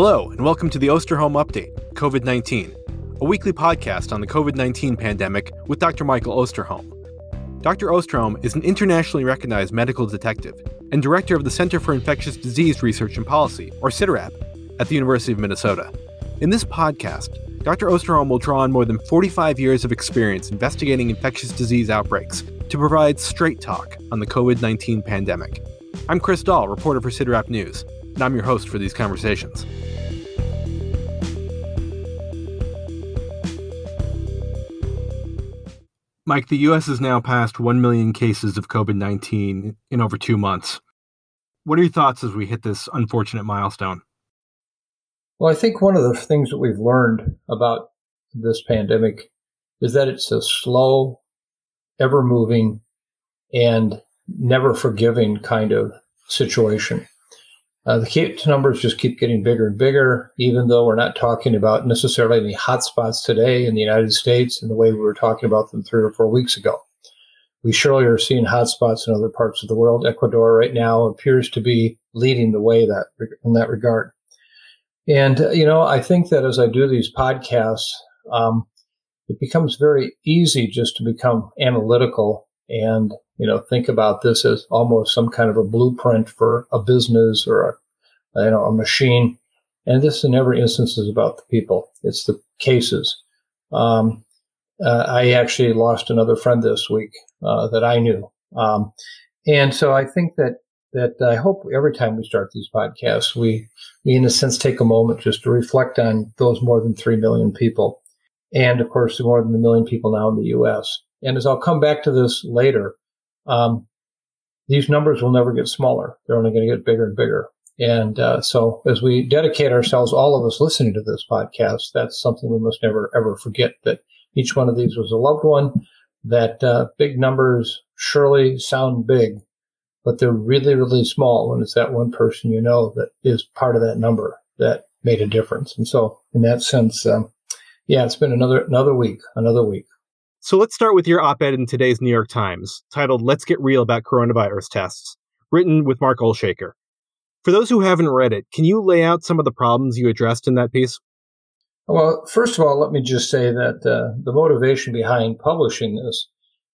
Hello, and welcome to the Osterholm Update, COVID 19, a weekly podcast on the COVID 19 pandemic with Dr. Michael Osterholm. Dr. Osterholm is an internationally recognized medical detective and director of the Center for Infectious Disease Research and Policy, or CIDRAP, at the University of Minnesota. In this podcast, Dr. Osterholm will draw on more than 45 years of experience investigating infectious disease outbreaks to provide straight talk on the COVID 19 pandemic. I'm Chris Dall, reporter for CIDRAP News and I'm your host for these conversations. Mike, the U.S. has now passed 1 million cases of COVID 19 in over two months. What are your thoughts as we hit this unfortunate milestone? Well, I think one of the things that we've learned about this pandemic is that it's a slow, ever moving, and never forgiving kind of situation. Uh, the case numbers just keep getting bigger and bigger, even though we're not talking about necessarily any hotspots today in the United States in the way we were talking about them three or four weeks ago. We surely are seeing hotspots in other parts of the world. Ecuador right now appears to be leading the way that in that regard. And uh, you know, I think that as I do these podcasts, um, it becomes very easy just to become analytical and you know, think about this as almost some kind of a blueprint for a business or a, you know, a machine. And this in every instance is about the people. It's the cases. Um, uh, I actually lost another friend this week uh, that I knew. Um, and so I think that that I hope every time we start these podcasts, we, we in a sense take a moment just to reflect on those more than three million people, and of course, more than a million people now in the U.S. And as I'll come back to this later, um, these numbers will never get smaller. They're only going to get bigger and bigger. And uh, so, as we dedicate ourselves, all of us listening to this podcast, that's something we must never ever forget that each one of these was a loved one. That uh, big numbers surely sound big, but they're really, really small when it's that one person you know that is part of that number that made a difference. And so, in that sense, um, yeah, it's been another another week, another week. So let's start with your op ed in today's New York Times, titled Let's Get Real About Coronavirus Tests, written with Mark Olshaker. For those who haven't read it, can you lay out some of the problems you addressed in that piece? Well, first of all, let me just say that uh, the motivation behind publishing this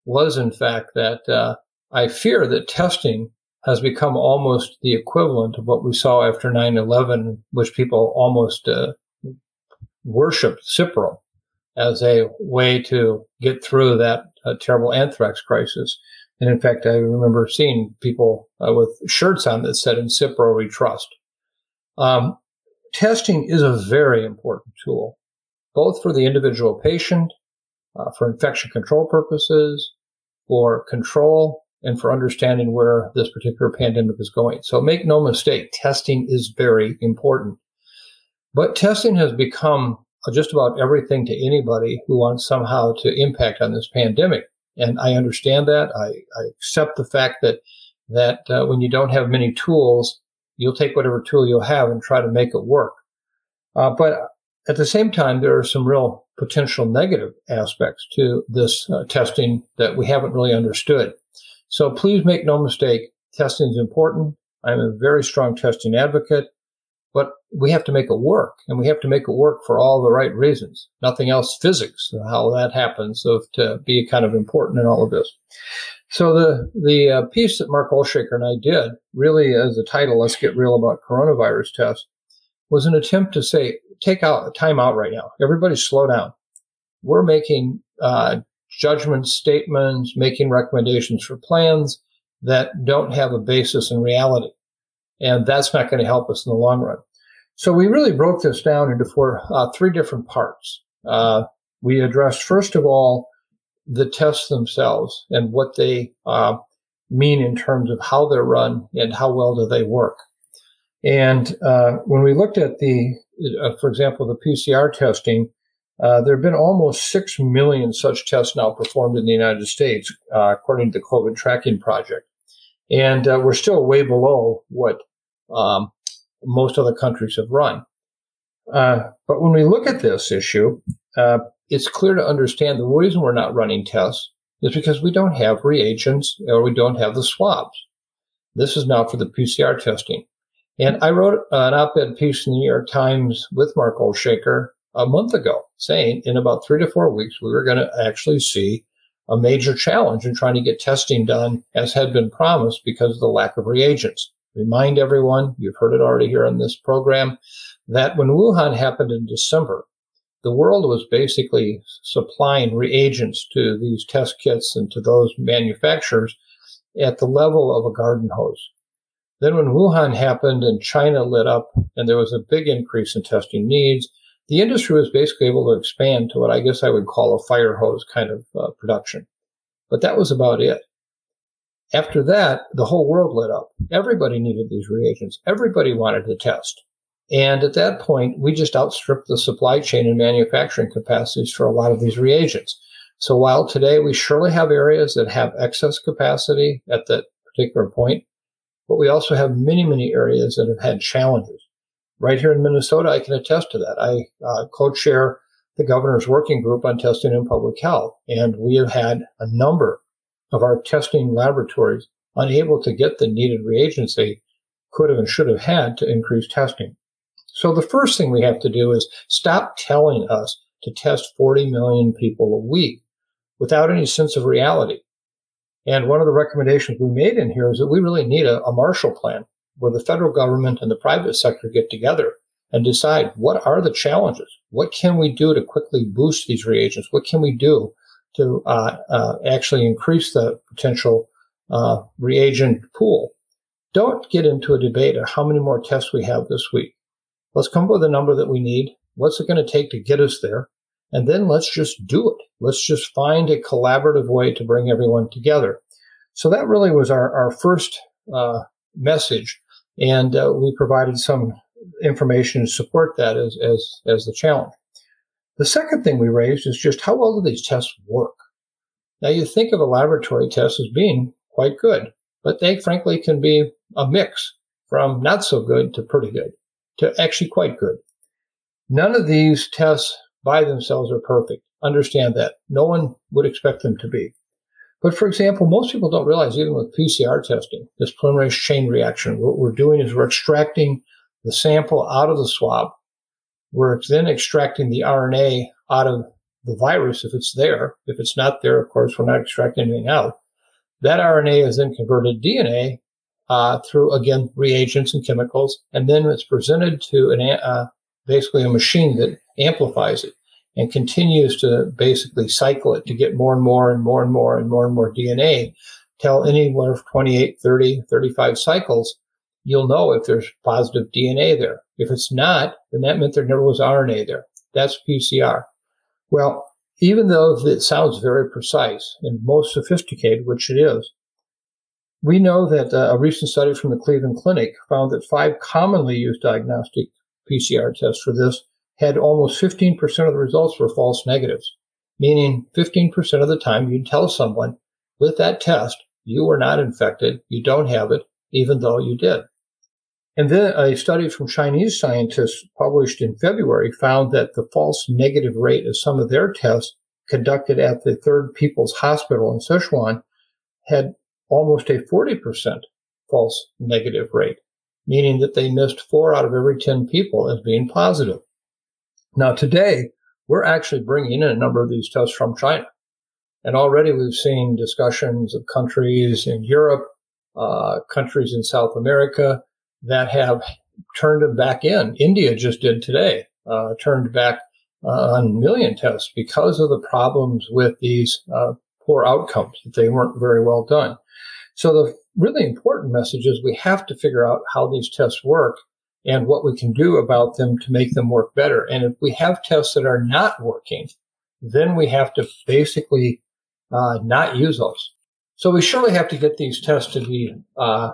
was, in fact, that uh, I fear that testing has become almost the equivalent of what we saw after 9 11, which people almost uh, worshiped Cipro as a way to get through that uh, terrible anthrax crisis. And in fact, I remember seeing people uh, with shirts on that said "In Cipro we trust." Um, testing is a very important tool, both for the individual patient, uh, for infection control purposes, for control, and for understanding where this particular pandemic is going. So make no mistake, testing is very important. But testing has become just about everything to anybody who wants somehow to impact on this pandemic. And I understand that. I, I accept the fact that that uh, when you don't have many tools, you'll take whatever tool you'll have and try to make it work. Uh, but at the same time, there are some real potential negative aspects to this uh, testing that we haven't really understood. So please make no mistake, testing is important. I'm a very strong testing advocate but we have to make it work and we have to make it work for all the right reasons. Nothing else physics, how that happens, so to be kind of important in all of this. So the, the uh, piece that Mark Olshaker and I did really as a title, let's get real about coronavirus tests was an attempt to say, take out time out right now. Everybody slow down. We're making, uh, judgment statements, making recommendations for plans that don't have a basis in reality. And that's not going to help us in the long run. So we really broke this down into four, uh, three different parts. Uh, we addressed, first of all, the tests themselves and what they uh, mean in terms of how they're run and how well do they work. And uh, when we looked at the, uh, for example, the PCR testing, uh, there have been almost 6 million such tests now performed in the United States, according to the COVID Tracking Project. And we're still way below what um, most other countries have run. Uh, but when we look at this issue, uh, it's clear to understand the reason we're not running tests is because we don't have reagents or we don't have the swabs. This is now for the PCR testing. And I wrote an op-ed piece in the New York Times with Mark Olshaker a month ago saying in about three to four weeks, we were going to actually see a major challenge in trying to get testing done as had been promised because of the lack of reagents. Remind everyone, you've heard it already here on this program, that when Wuhan happened in December, the world was basically supplying reagents to these test kits and to those manufacturers at the level of a garden hose. Then when Wuhan happened and China lit up and there was a big increase in testing needs, the industry was basically able to expand to what I guess I would call a fire hose kind of uh, production. But that was about it. After that, the whole world lit up. Everybody needed these reagents. Everybody wanted to test. And at that point, we just outstripped the supply chain and manufacturing capacities for a lot of these reagents. So while today we surely have areas that have excess capacity at that particular point, but we also have many, many areas that have had challenges. Right here in Minnesota, I can attest to that. I uh, co-chair the governor's working group on testing in public health, and we have had a number of our testing laboratories unable to get the needed reagents they could have and should have had to increase testing. So the first thing we have to do is stop telling us to test 40 million people a week without any sense of reality. And one of the recommendations we made in here is that we really need a, a Marshall Plan where the federal government and the private sector get together and decide what are the challenges? What can we do to quickly boost these reagents? What can we do to uh, uh, actually increase the potential uh, reagent pool? Don't get into a debate of how many more tests we have this week. Let's come up with a number that we need. What's it going to take to get us there? And then let's just do it. Let's just find a collaborative way to bring everyone together. So that really was our, our first uh, message. And uh, we provided some information to support that as, as, as the challenge. The second thing we raised is just how well do these tests work? Now you think of a laboratory test as being quite good, but they frankly can be a mix from not so good to pretty good to actually quite good. None of these tests by themselves are perfect. Understand that. No one would expect them to be. But for example, most people don't realize even with PCR testing, this polymerase chain reaction, what we're doing is we're extracting the sample out of the swab. We're then extracting the RNA out of the virus if it's there. If it's not there, of course, we're not extracting anything out. That RNA is then converted to DNA uh, through again reagents and chemicals, and then it's presented to an uh, basically a machine that amplifies it and continues to basically cycle it to get more and more and more and more and more and more DNA. Till anywhere from 28, 30, 35 cycles, you'll know if there's positive DNA there. If it's not, then that meant there never was RNA there. That's PCR. Well, even though it sounds very precise and most sophisticated, which it is, we know that uh, a recent study from the Cleveland Clinic found that five commonly used diagnostic PCR tests for this had almost 15% of the results were false negatives, meaning 15% of the time you'd tell someone with that test, you were not infected, you don't have it, even though you did. And then a study from Chinese scientists published in February found that the false negative rate of some of their tests conducted at the Third People's Hospital in Sichuan had almost a 40% false negative rate, meaning that they missed four out of every 10 people as being positive. Now, today, we're actually bringing in a number of these tests from China. And already we've seen discussions of countries in Europe, uh, countries in South America that have turned them back in. India just did today, uh, turned back uh, on million tests because of the problems with these uh, poor outcomes, that they weren't very well done. So the really important message is we have to figure out how these tests work and what we can do about them to make them work better. And if we have tests that are not working, then we have to basically uh, not use those. So we surely have to get these tests to be uh,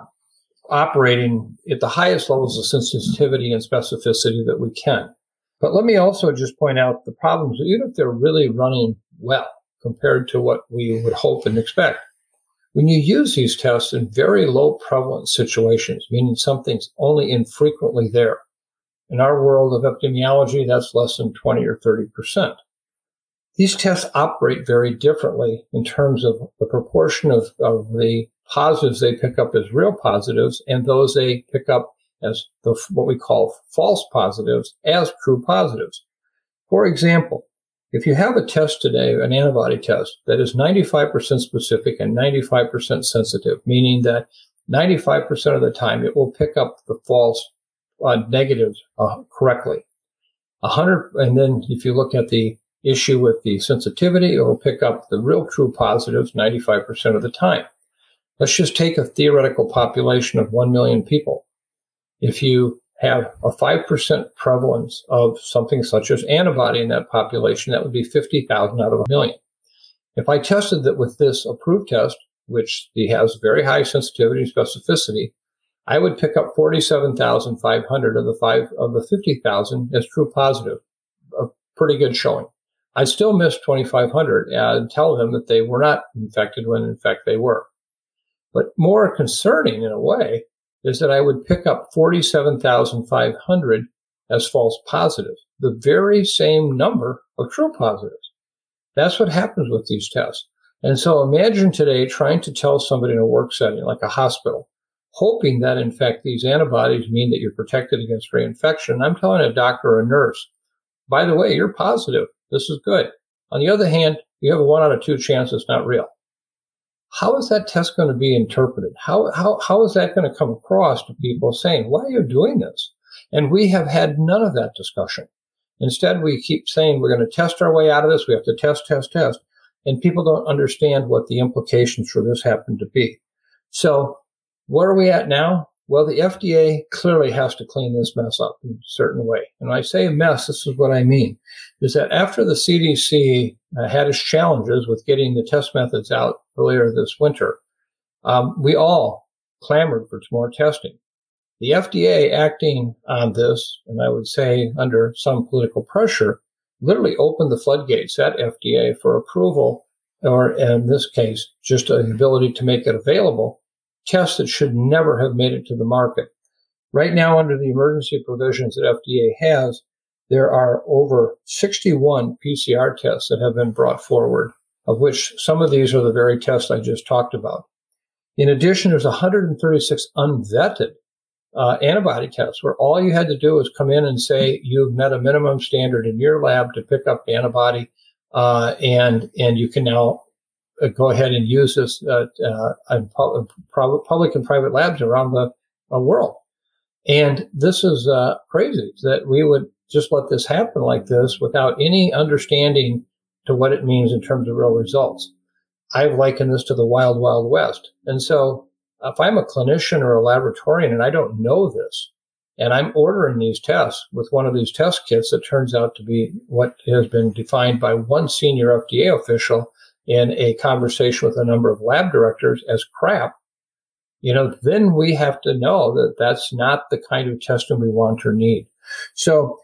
operating at the highest levels of sensitivity and specificity that we can. But let me also just point out the problems, even if they're really running well compared to what we would hope and expect. When you use these tests in very low prevalence situations, meaning something's only infrequently there, in our world of epidemiology, that's less than 20 or 30%. These tests operate very differently in terms of the proportion of, of the positives they pick up as real positives and those they pick up as the, what we call false positives as true positives. For example, if you have a test today, an antibody test that is 95% specific and 95% sensitive, meaning that 95% of the time it will pick up the false uh, negatives uh, correctly. 100, and then if you look at the issue with the sensitivity, it will pick up the real true positives 95% of the time. Let's just take a theoretical population of 1 million people. If you have a 5% prevalence of something such as antibody in that population, that would be 50,000 out of a million. If I tested that with this approved test, which has very high sensitivity and specificity, I would pick up 47,500 of the five of the 50,000 as true positive. A pretty good showing. I still miss 2,500 and tell them that they were not infected when in fact they were. But more concerning in a way is that I would pick up 47,500 as false positives, the very same number of true positives. That's what happens with these tests. And so imagine today trying to tell somebody in a work setting, like a hospital, hoping that in fact these antibodies mean that you're protected against reinfection. I'm telling a doctor or a nurse, by the way, you're positive. This is good. On the other hand, you have a one out of two chance it's not real. How is that test going to be interpreted? How, how, how is that going to come across to people saying, why are you doing this? And we have had none of that discussion. Instead, we keep saying we're going to test our way out of this. We have to test, test, test. And people don't understand what the implications for this happen to be. So where are we at now? Well, the FDA clearly has to clean this mess up in a certain way. And when I say mess, this is what I mean, is that after the CDC uh, had its challenges with getting the test methods out earlier this winter, um, we all clamored for more testing. The FDA acting on this, and I would say under some political pressure, literally opened the floodgates at FDA for approval, or in this case, just the ability to make it available tests that should never have made it to the market. Right now, under the emergency provisions that FDA has, there are over 61 PCR tests that have been brought forward, of which some of these are the very tests I just talked about. In addition, there's 136 unvetted uh, antibody tests where all you had to do was come in and say you've met a minimum standard in your lab to pick up antibody, uh, and and you can now go ahead and use this uh, uh, in public and private labs around the world. And this is crazy that we would just let this happen like this without any understanding to what it means in terms of real results. I've likened this to the wild, wild west. And so if I'm a clinician or a laboratorian and I don't know this, and I'm ordering these tests with one of these test kits that turns out to be what has been defined by one senior FDA official in a conversation with a number of lab directors as crap, you know, then we have to know that that's not the kind of testing we want or need. So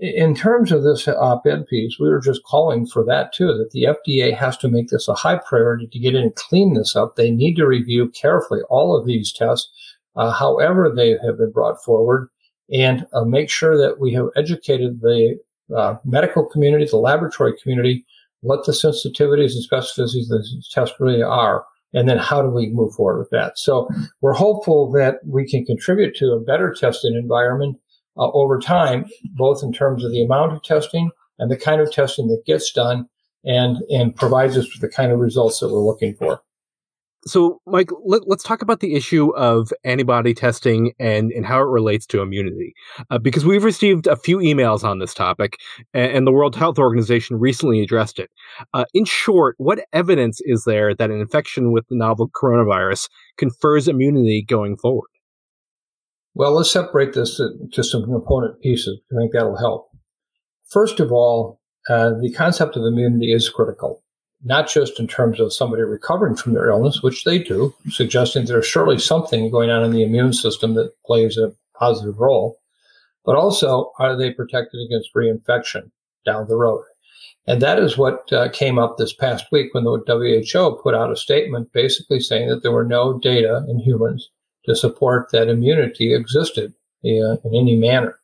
in terms of this op-ed piece, we were just calling for that too, that the FDA has to make this a high priority to get in and clean this up. They need to review carefully all of these tests, uh, however they have been brought forward, and uh, make sure that we have educated the uh, medical community, the laboratory community, what the sensitivities and specificities of the test really are, and then how do we move forward with that. So we're hopeful that we can contribute to a better testing environment uh, over time, both in terms of the amount of testing and the kind of testing that gets done and, and provides us with the kind of results that we're looking for. So, Mike, let, us talk about the issue of antibody testing and, and how it relates to immunity. Uh, because we've received a few emails on this topic, and, and the World Health Organization recently addressed it. Uh, in short, what evidence is there that an infection with the novel coronavirus confers immunity going forward? Well, let's separate this to, some component pieces. I think that'll help. First of all, uh, the concept of immunity is critical not just in terms of somebody recovering from their illness, which they do, suggesting there's surely something going on in the immune system that plays a positive role, but also are they protected against reinfection down the road? And that is what uh, came up this past week when the WHO put out a statement basically saying that there were no data in humans to support that immunity existed uh, in any manner.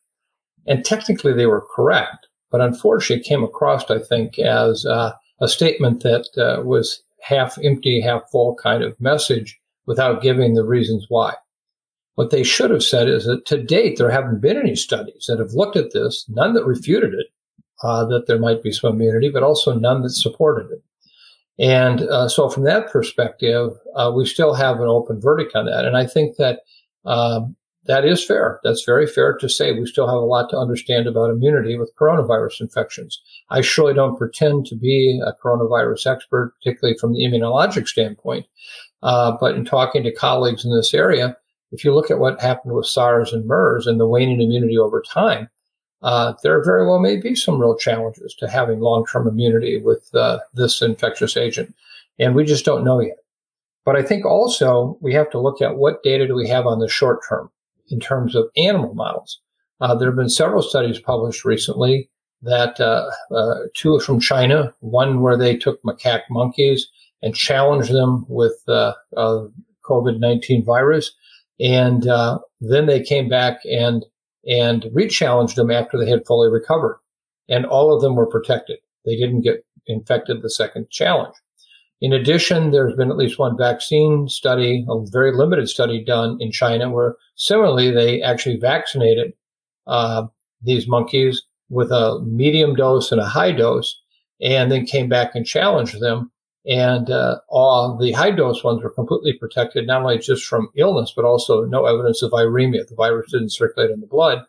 And technically they were correct, but unfortunately it came across, I think, as uh, a statement that uh, was half empty, half full kind of message without giving the reasons why. What they should have said is that to date, there haven't been any studies that have looked at this, none that refuted it, uh, that there might be some immunity, but also none that supported it. And uh, so, from that perspective, uh, we still have an open verdict on that. And I think that um, that is fair. That's very fair to say. We still have a lot to understand about immunity with coronavirus infections. I surely don't pretend to be a coronavirus expert, particularly from the immunologic standpoint. Uh, but in talking to colleagues in this area, if you look at what happened with SARS and MERS and the waning immunity over time, uh, there very well may be some real challenges to having long-term immunity with uh, this infectious agent, and we just don't know yet. But I think also we have to look at what data do we have on the short term in terms of animal models. Uh, there have been several studies published recently that uh, uh, two from China, one where they took macaque monkeys and challenged them with uh, COVID 19 virus. And then they came back and and re-challenged them after they had fully recovered. And all of them were protected. They didn't get infected the second challenge. In addition, there's been at least one vaccine study, a very limited study done in China, where similarly they actually vaccinated uh, these monkeys with a medium dose and a high dose, and then came back and challenged them. And uh, all the high dose ones were completely protected, not only just from illness, but also no evidence of viremia. The virus didn't circulate in the blood.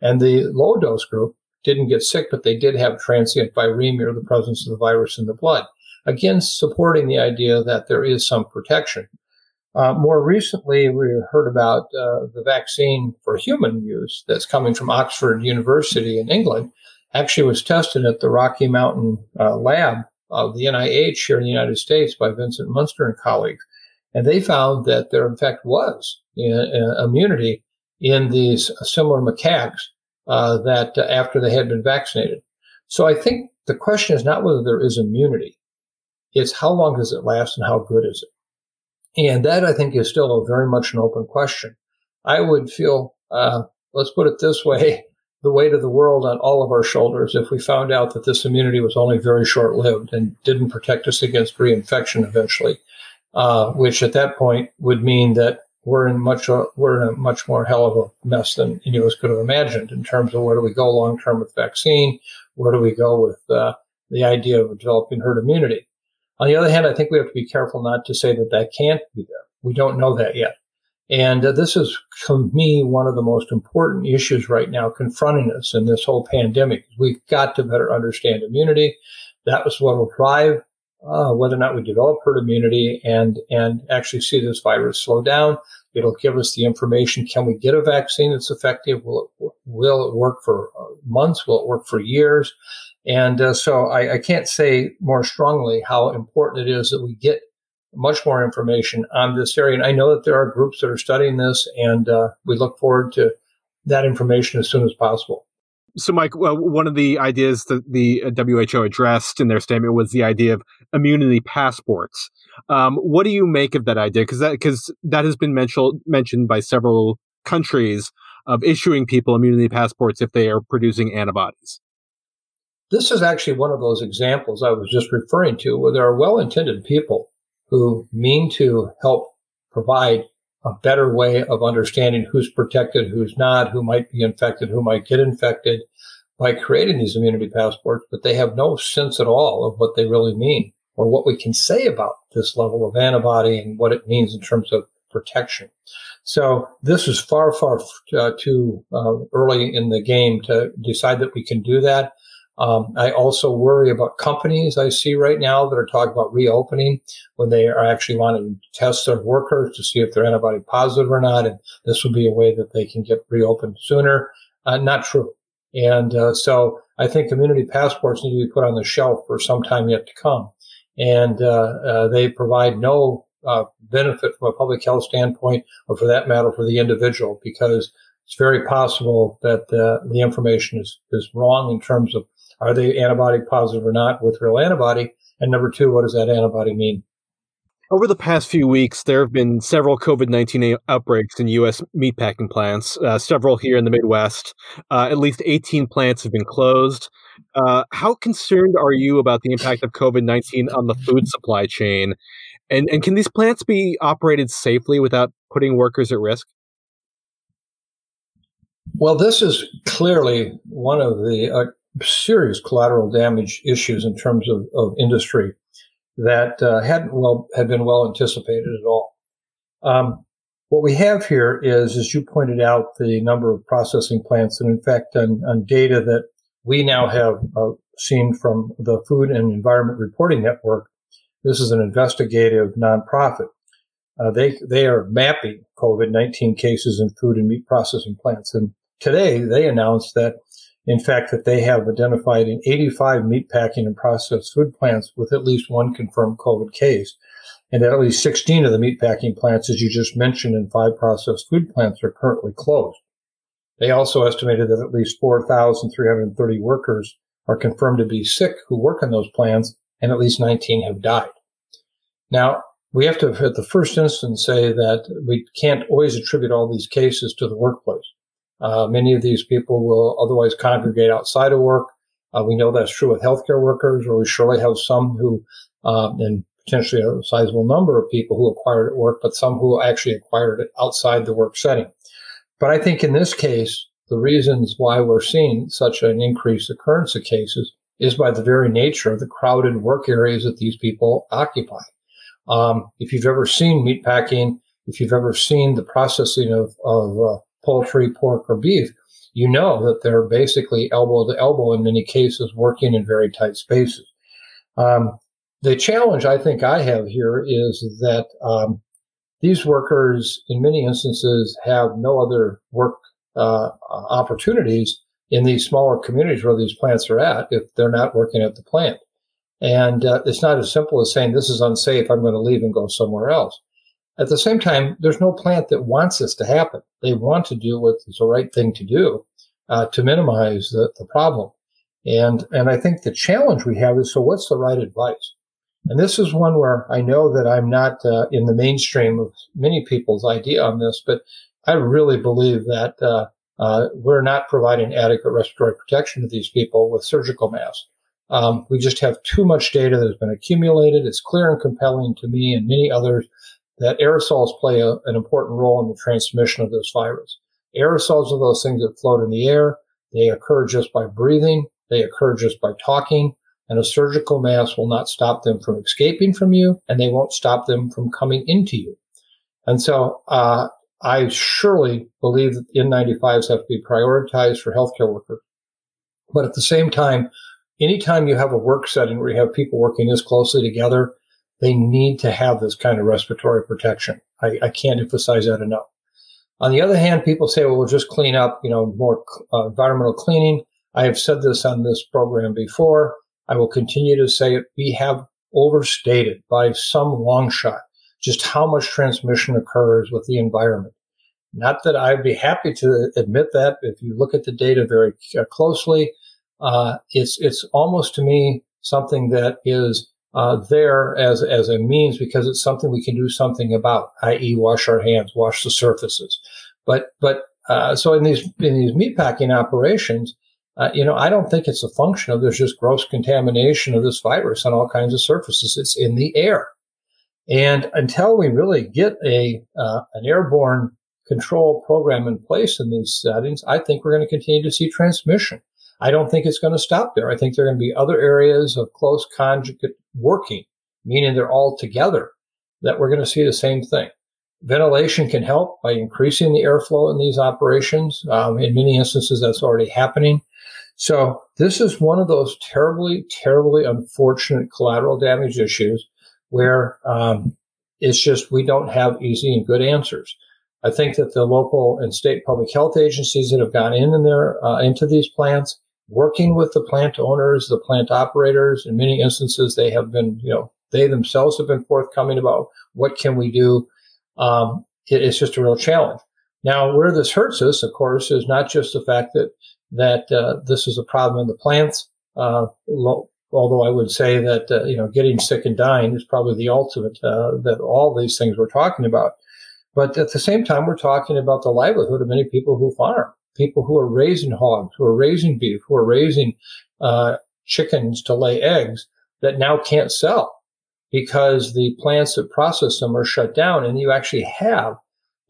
And the low dose group didn't get sick, but they did have transient viremia or the presence of the virus in the blood. Again, supporting the idea that there is some protection. Uh, more recently, we heard about uh, the vaccine for human use that's coming from Oxford University in England. Actually, was tested at the Rocky Mountain uh, lab of the NIH here in the United States by Vincent Munster and colleagues. And they found that there, in fact, was uh, immunity in these similar macaques uh, that uh, after they had been vaccinated. So I think the question is not whether there is immunity, it's how long does it last and how good is it? And that I think is still a very much an open question. I would feel, uh, let's put it this way, the weight of the world on all of our shoulders if we found out that this immunity was only very short lived and didn't protect us against reinfection eventually, uh, which at that point would mean that we're in much uh, we're in a much more hell of a mess than any of us could have imagined in terms of where do we go long term with vaccine, where do we go with uh, the idea of developing herd immunity. On the other hand, I think we have to be careful not to say that that can't be there. We don't know that yet. And uh, this is, to me, one of the most important issues right now confronting us in this whole pandemic. We've got to better understand immunity. That was what will drive uh, whether or not we develop herd immunity and and actually see this virus slow down. It'll give us the information. Can we get a vaccine that's effective? Will it, will it work for uh, months? Will it work for years? And uh, so I, I can't say more strongly how important it is that we get much more information on this area. And I know that there are groups that are studying this, and uh, we look forward to that information as soon as possible. So, Mike, well, one of the ideas that the WHO addressed in their statement was the idea of immunity passports. Um, what do you make of that idea? Because that because that has been mentioned mentioned by several countries of issuing people immunity passports if they are producing antibodies. This is actually one of those examples I was just referring to, where there are well-intended people who mean to help provide a better way of understanding who's protected, who's not, who might be infected, who might get infected by creating these immunity passports, but they have no sense at all of what they really mean or what we can say about this level of antibody and what it means in terms of protection. So this is far, far uh, too uh, early in the game to decide that we can do that. Um, I also worry about companies I see right now that are talking about reopening when they are actually wanting to test their workers to see if they're antibody positive or not. And this will be a way that they can get reopened sooner. Uh, not true. And uh, so I think community passports need to be put on the shelf for some time yet to come. And uh, uh they provide no uh, benefit from a public health standpoint, or for that matter, for the individual, because it's very possible that uh, the information is, is wrong in terms of are they antibody positive or not with real antibody? And number two, what does that antibody mean? Over the past few weeks, there have been several COVID 19 outbreaks in U.S. meatpacking plants, uh, several here in the Midwest. Uh, at least 18 plants have been closed. Uh, how concerned are you about the impact of COVID 19 on the food supply chain? And, and can these plants be operated safely without putting workers at risk? Well, this is clearly one of the uh, serious collateral damage issues in terms of, of industry that uh, hadn't well had been well anticipated at all. Um, what we have here is, as you pointed out, the number of processing plants, and in fact, on, on data that we now have uh, seen from the Food and Environment Reporting Network. This is an investigative nonprofit. Uh, they they are mapping COVID nineteen cases in food and meat processing plants, and today they announced that, in fact, that they have identified in 85 meat packing and processed food plants with at least one confirmed COVID case, and at least 16 of the meat packing plants, as you just mentioned, and five processed food plants are currently closed. They also estimated that at least 4,330 workers are confirmed to be sick who work in those plants, and at least 19 have died. Now, we have to, at the first instance, say that we can't always attribute all these cases to the workplace. Uh, many of these people will otherwise congregate outside of work. Uh, we know that's true with healthcare workers, or we surely have some who, uh, and potentially a sizable number of people who acquired at work, but some who actually acquired it outside the work setting. But I think in this case, the reasons why we're seeing such an increased occurrence of cases is by the very nature of the crowded work areas that these people occupy. Um, if you've ever seen meat packing, if you've ever seen the processing of, of uh, poultry, pork, or beef, you know that they're basically elbow to elbow in many cases, working in very tight spaces. Um, the challenge I think I have here is that um, these workers, in many instances, have no other work uh, opportunities in these smaller communities where these plants are at if they're not working at the plant. And uh, it's not as simple as saying, this is unsafe, I'm going to leave and go somewhere else. At the same time, there's no plant that wants this to happen. They want to do what is the right thing to do uh, to minimize the, the problem. And, and I think the challenge we have is, so what's the right advice? And this is one where I know that I'm not uh, in the mainstream of many people's idea on this, but I really believe that uh, uh, we're not providing adequate respiratory protection to these people with surgical masks. Um, we just have too much data that has been accumulated. It's clear and compelling to me and many others that aerosols play a, an important role in the transmission of this virus. Aerosols are those things that float in the air. They occur just by breathing. They occur just by talking. And a surgical mask will not stop them from escaping from you, and they won't stop them from coming into you. And so, uh, I surely believe that N95s have to be prioritized for healthcare workers. But at the same time, anytime you have a work setting where you have people working this closely together, they need to have this kind of respiratory protection. I, I can't emphasize that enough. On the other hand, people say, well, we'll just clean up, you know, more uh, environmental cleaning. I have said this on this program before. I will continue to say it. We have overstated by some long shot just how much transmission occurs with the environment. Not that I'd be happy to admit that. If you look at the data very uh, closely, uh, it's it's almost to me something that is uh, there as as a means because it's something we can do something about, i.e., wash our hands, wash the surfaces. But but uh, so in these in these meatpacking operations, uh, you know, I don't think it's a function of there's just gross contamination of this virus on all kinds of surfaces. It's in the air, and until we really get a uh, an airborne control program in place in these settings, I think we're going to continue to see transmission. I don't think it's going to stop there. I think there are going to be other areas of close conjugate working, meaning they're all together, that we're going to see the same thing. Ventilation can help by increasing the airflow in these operations. Um, in many instances, that's already happening. So this is one of those terribly, terribly unfortunate collateral damage issues where um, it's just we don't have easy and good answers. I think that the local and state public health agencies that have gone in, in there uh, into these plants working with the plant owners, the plant operators. In many instances, they have been, you know, they themselves have been forthcoming about what can we do. Um, it, it's just a real challenge. Now, where this hurts us, of course, is not just the fact that that uh, this is a problem in the plants. Uh, lo- although I would say that uh, you know getting sick and dying is probably the ultimate uh, that all these things we're talking about. But at the same time, we're talking about the livelihood of many people who farm people who are raising hogs, who are raising beef, who are raising uh, chickens to lay eggs that now can't sell because the plants that process them are shut down and you actually have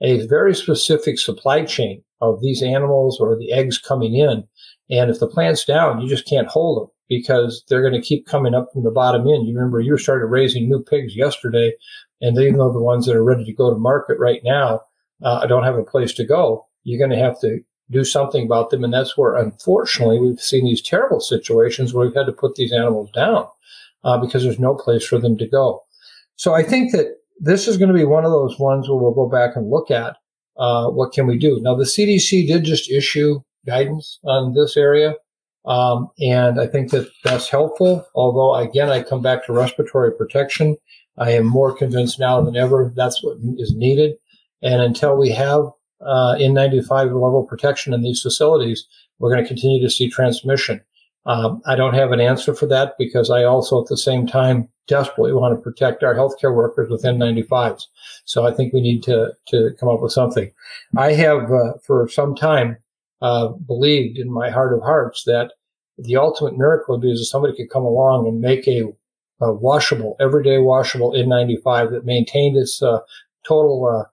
a very specific supply chain of these animals or the eggs coming in. And if the plant's down, you just can't hold them because they're going to keep coming up from the bottom end. You remember you started raising new pigs yesterday, and even though the ones that are ready to go to market right now uh, don't have a place to go, you're going to have to do something about them. And that's where, unfortunately, we've seen these terrible situations where we've had to put these animals down uh, because there's no place for them to go. So I think that this is going to be one of those ones where we'll go back and look at uh, what can we do. Now, the CDC did just issue guidance on this area. Um, and I think that that's helpful. Although, again, I come back to respiratory protection. I am more convinced now than ever that's what is needed. And until we have uh, N95 level protection in these facilities, we're going to continue to see transmission. Um, I don't have an answer for that because I also, at the same time, desperately want to protect our healthcare workers with N95s. So I think we need to to come up with something. I have uh, for some time uh, believed in my heart of hearts that the ultimate miracle would be is if somebody could come along and make a, a washable, everyday washable N95 that maintained its uh, total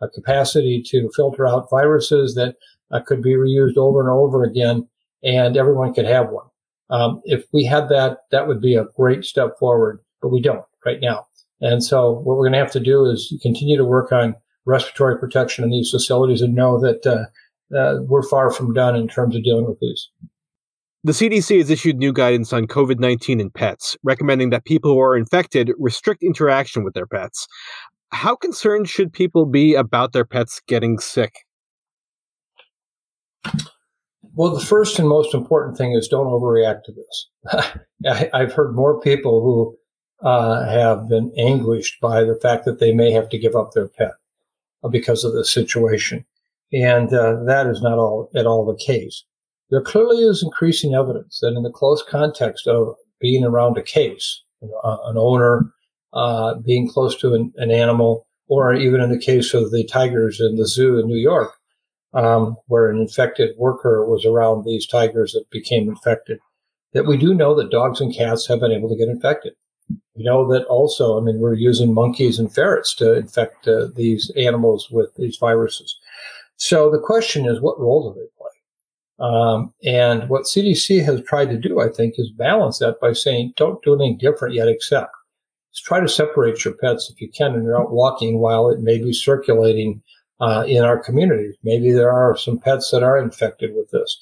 uh, capacity to filter out viruses that uh, could be reused over and over again, and everyone could have one. Um, if we had that, that would be a great step forward, but we don't right now. And so what we're going to have to do is continue to work on respiratory protection in these facilities and know that uh, uh, we're far from done in terms of dealing with these. The CDC has issued new guidance on COVID 19 in pets, recommending that people who are infected restrict interaction with their pets. How concerned should people be about their pets getting sick? Well, the first and most important thing is don't overreact to this. I, have heard more people who uh, have been anguished by the fact that they may have to give up their pet because of the situation. And uh, that is not all at all the case. There clearly is increasing evidence that in the close context of being around a case, an owner uh, being close to an, an, animal, or even in the case of the tigers in the zoo in New York, um, where an infected worker was around these tigers that became infected, that we do know that dogs and cats have been able to get infected. We know that also, I mean, we're using monkeys and ferrets to infect uh, these animals with these viruses. So the question is, what role do they play? Um, and what CDC has tried to do, I think, is balance that by saying, don't do anything different yet, except try to separate your pets if you can and you're out walking while it may be circulating uh, in our communities. Maybe there are some pets that are infected with this.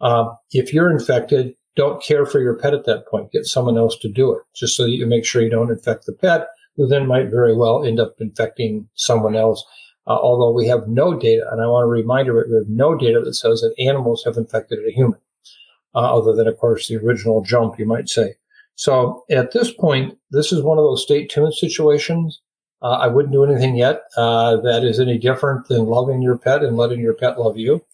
Uh, if you're infected, don't care for your pet at that point. Get someone else to do it, just so that you make sure you don't infect the pet, who then might very well end up infecting someone else. Uh, although we have no data, and I want to remind you, we have no data that says that animals have infected a human, uh, other than, of course, the original jump, you might say. So at this point, this is one of those stay tuned situations. Uh, I wouldn't do anything yet uh, that is any different than loving your pet and letting your pet love you.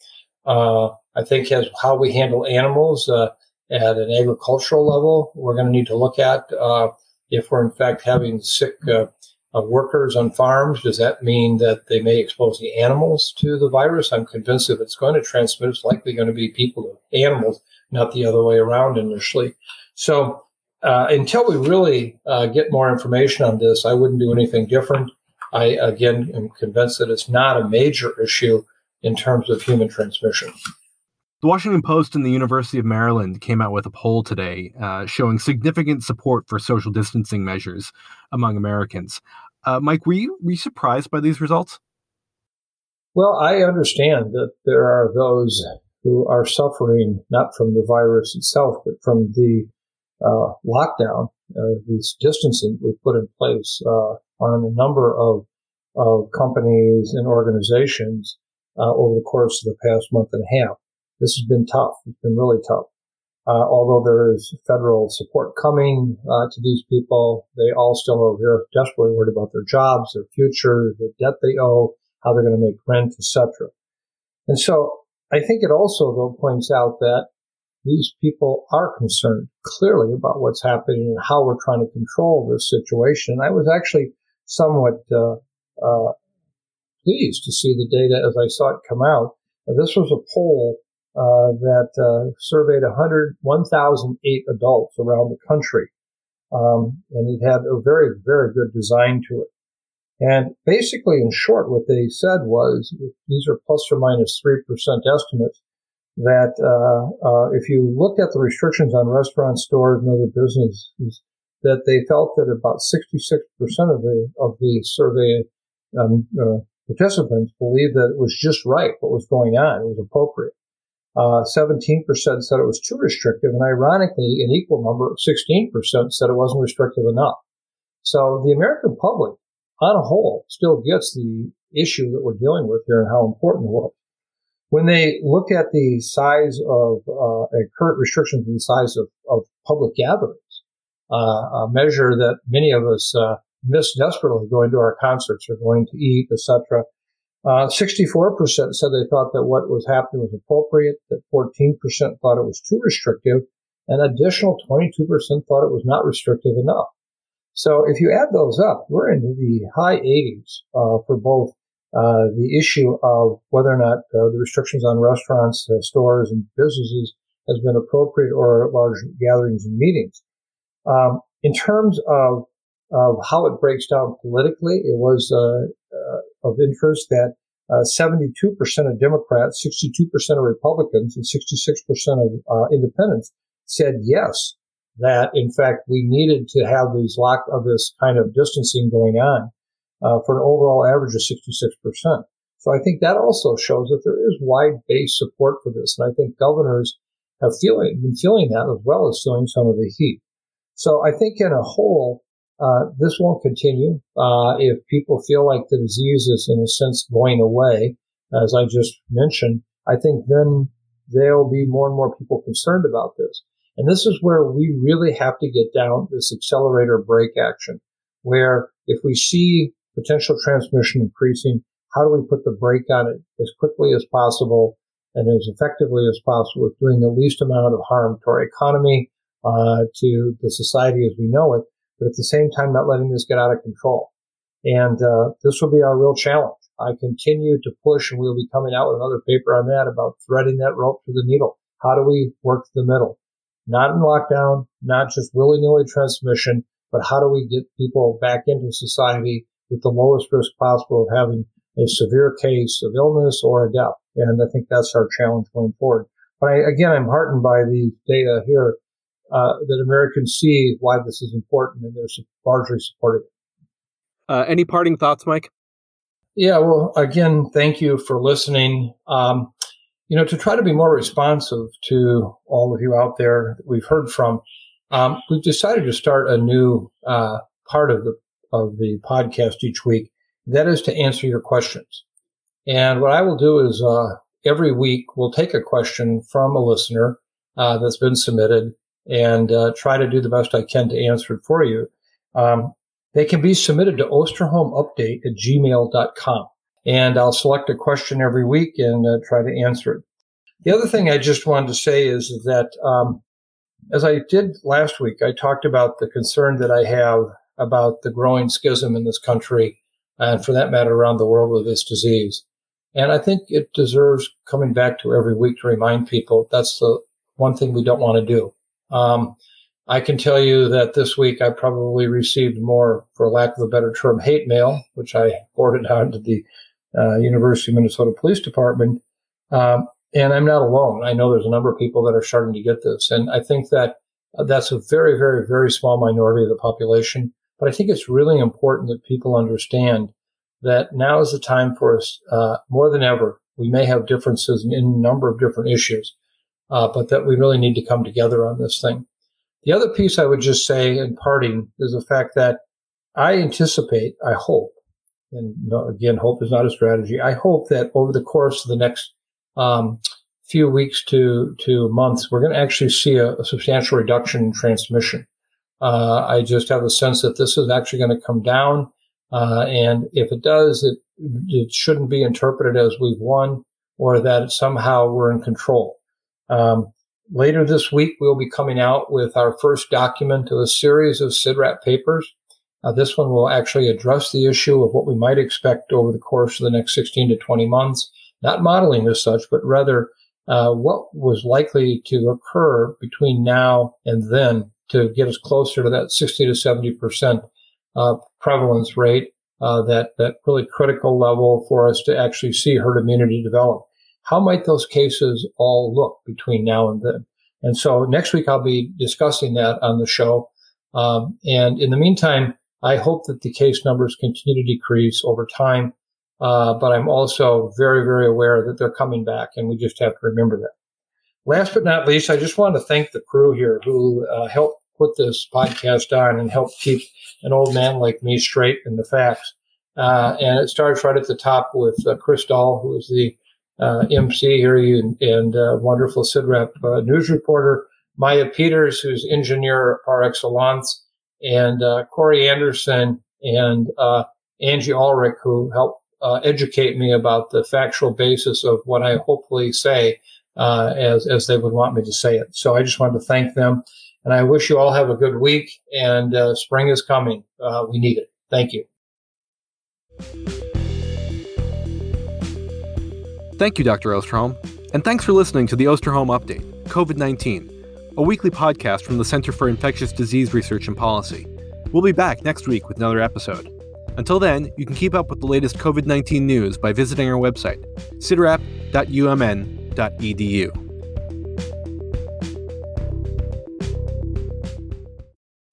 Uh, I think as how we handle animals uh, at an agricultural level, we're going to need to look at uh, if we're in fact having sick uh, workers on farms. Does that mean that they may expose the animals to the virus? I'm convinced if it's going to transmit, it's likely going to be people to animals, not the other way around initially. So uh, until we really uh, get more information on this, I wouldn't do anything different. I, again, am convinced that it's not a major issue in terms of human transmission. The Washington Post and the University of Maryland came out with a poll today uh, showing significant support for social distancing measures among Americans. Uh, Mike, were you, were you surprised by these results? Well, I understand that there are those who are suffering not from the virus itself, but from the uh, lockdown, uh, this distancing we put in place uh, on a number of, of companies and organizations uh, over the course of the past month and a half. This has been tough. It's been really tough. Uh, although there is federal support coming uh, to these people, they all still are very desperately worried about their jobs, their future, the debt they owe, how they're going to make rent, etc. And so I think it also though points out that these people are concerned clearly about what's happening and how we're trying to control this situation. And I was actually somewhat uh, uh, pleased to see the data as I saw it come out. this was a poll uh, that uh, surveyed 100, 1,008 adults around the country. Um, and it had a very, very good design to it. And basically, in short, what they said was these are plus or minus 3% estimates that uh, uh, if you looked at the restrictions on restaurants, stores, and other businesses, that they felt that about 66% of the of the survey um, uh, participants believed that it was just right what was going on, it was appropriate. Uh, 17% said it was too restrictive, and ironically, an equal number, 16% said it wasn't restrictive enough. So the American public, on a whole, still gets the issue that we're dealing with here and how important it was. When they look at the size of uh, current restrictions in the size of, of public gatherings, uh, a measure that many of us uh, miss desperately going to our concerts or going to eat, etc. Uh, 64% said they thought that what was happening was appropriate, that 14% thought it was too restrictive, and additional 22% thought it was not restrictive enough. So if you add those up, we're into the high 80s uh, for both uh, the issue of whether or not uh, the restrictions on restaurants, uh, stores, and businesses has been appropriate or large gatherings and meetings. Um, in terms of of how it breaks down politically, it was uh, uh, of interest that 72% of Democrats, 62% of Republicans, and 66% of independents said yes that in fact we needed to have these lock of this kind of distancing going on uh, for an overall average of 66%. So I think that also shows that there is wide-based support for this, and I think governors have feeling, been feeling that as well as feeling some of the heat. So I think in a whole, uh, this won't continue. Uh, if people feel like the disease is in a sense going away, as I just mentioned, I think then there'll be more and more people concerned about this. And this is where we really have to get down this accelerator brake action, where if we see potential transmission increasing, how do we put the brake on it as quickly as possible and as effectively as possible with doing the least amount of harm to our economy, uh, to the society as we know it, but at the same time not letting this get out of control. And uh, this will be our real challenge. I continue to push, and we'll be coming out with another paper on that about threading that rope to the needle. How do we work the middle? not in lockdown, not just willy nilly transmission, but how do we get people back into society with the lowest risk possible of having a severe case of illness or a death? And I think that's our challenge going forward. But I, again, I'm heartened by the data here uh, that Americans see why this is important and they're largely supportive. Uh, any parting thoughts, Mike? Yeah, well, again, thank you for listening. Um, you know, to try to be more responsive to all of you out there that we've heard from, um, we've decided to start a new uh, part of the of the podcast each week. That is to answer your questions. And what I will do is uh, every week we'll take a question from a listener uh, that's been submitted and uh, try to do the best I can to answer it for you. Um, they can be submitted to osterholmupdate at gmail.com and I'll select a question every week and uh, try to answer it. The other thing I just wanted to say is that, um, as I did last week, I talked about the concern that I have about the growing schism in this country, and for that matter, around the world with this disease. And I think it deserves coming back to every week to remind people that's the one thing we don't want to do. Um, I can tell you that this week I probably received more, for lack of a better term, hate mail, which I forwarded on to the uh, University of Minnesota Police Department. Um, and I'm not alone. I know there's a number of people that are starting to get this. And I think that uh, that's a very, very, very small minority of the population. But I think it's really important that people understand that now is the time for us, uh, more than ever. We may have differences in, a number of different issues, uh, but that we really need to come together on this thing. The other piece I would just say in parting is the fact that I anticipate, I hope, and again, hope is not a strategy. I hope that over the course of the next um, few weeks to to months, we're going to actually see a, a substantial reduction in transmission. Uh, I just have a sense that this is actually going to come down, uh, and if it does, it it shouldn't be interpreted as we've won or that somehow we're in control. Um, later this week, we'll be coming out with our first document of a series of CIDRAP papers. Uh, this one will actually address the issue of what we might expect over the course of the next 16 to 20 months, not modeling as such, but rather uh, what was likely to occur between now and then to get us closer to that 60 to 70 percent uh, prevalence rate uh, that that really critical level for us to actually see herd immunity develop. How might those cases all look between now and then? And so next week I'll be discussing that on the show. Um, and in the meantime, I hope that the case numbers continue to decrease over time. Uh, but I'm also very, very aware that they're coming back, and we just have to remember that. Last but not least, I just want to thank the crew here who uh, helped put this podcast on and help keep an old man like me straight in the facts. Uh, and it starts right at the top with uh, Chris Dall, who is the uh, MC here and, and uh, wonderful CIDRAP uh, news reporter, Maya Peters, who's engineer par excellence, and uh, Corey Anderson and Angie Ulrich, who helped educate me about the factual basis of what I hopefully say as, as they would want me to say it. So I just wanted to thank them. And I wish you all have a good week. And uh, spring is coming. Uh, we need it. Thank you. Thank you, Dr. Osterholm. And thanks for listening to the Osterholm Update COVID 19, a weekly podcast from the Center for Infectious Disease Research and Policy. We'll be back next week with another episode. Until then, you can keep up with the latest COVID 19 news by visiting our website, cidrap.umn.edu.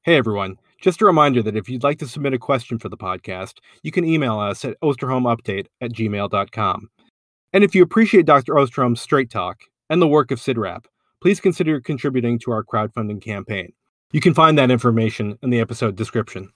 Hey everyone, just a reminder that if you'd like to submit a question for the podcast, you can email us at osterholmupdate at gmail.com. And if you appreciate Dr. Osterholm's straight talk and the work of CIDRAP, please consider contributing to our crowdfunding campaign. You can find that information in the episode description.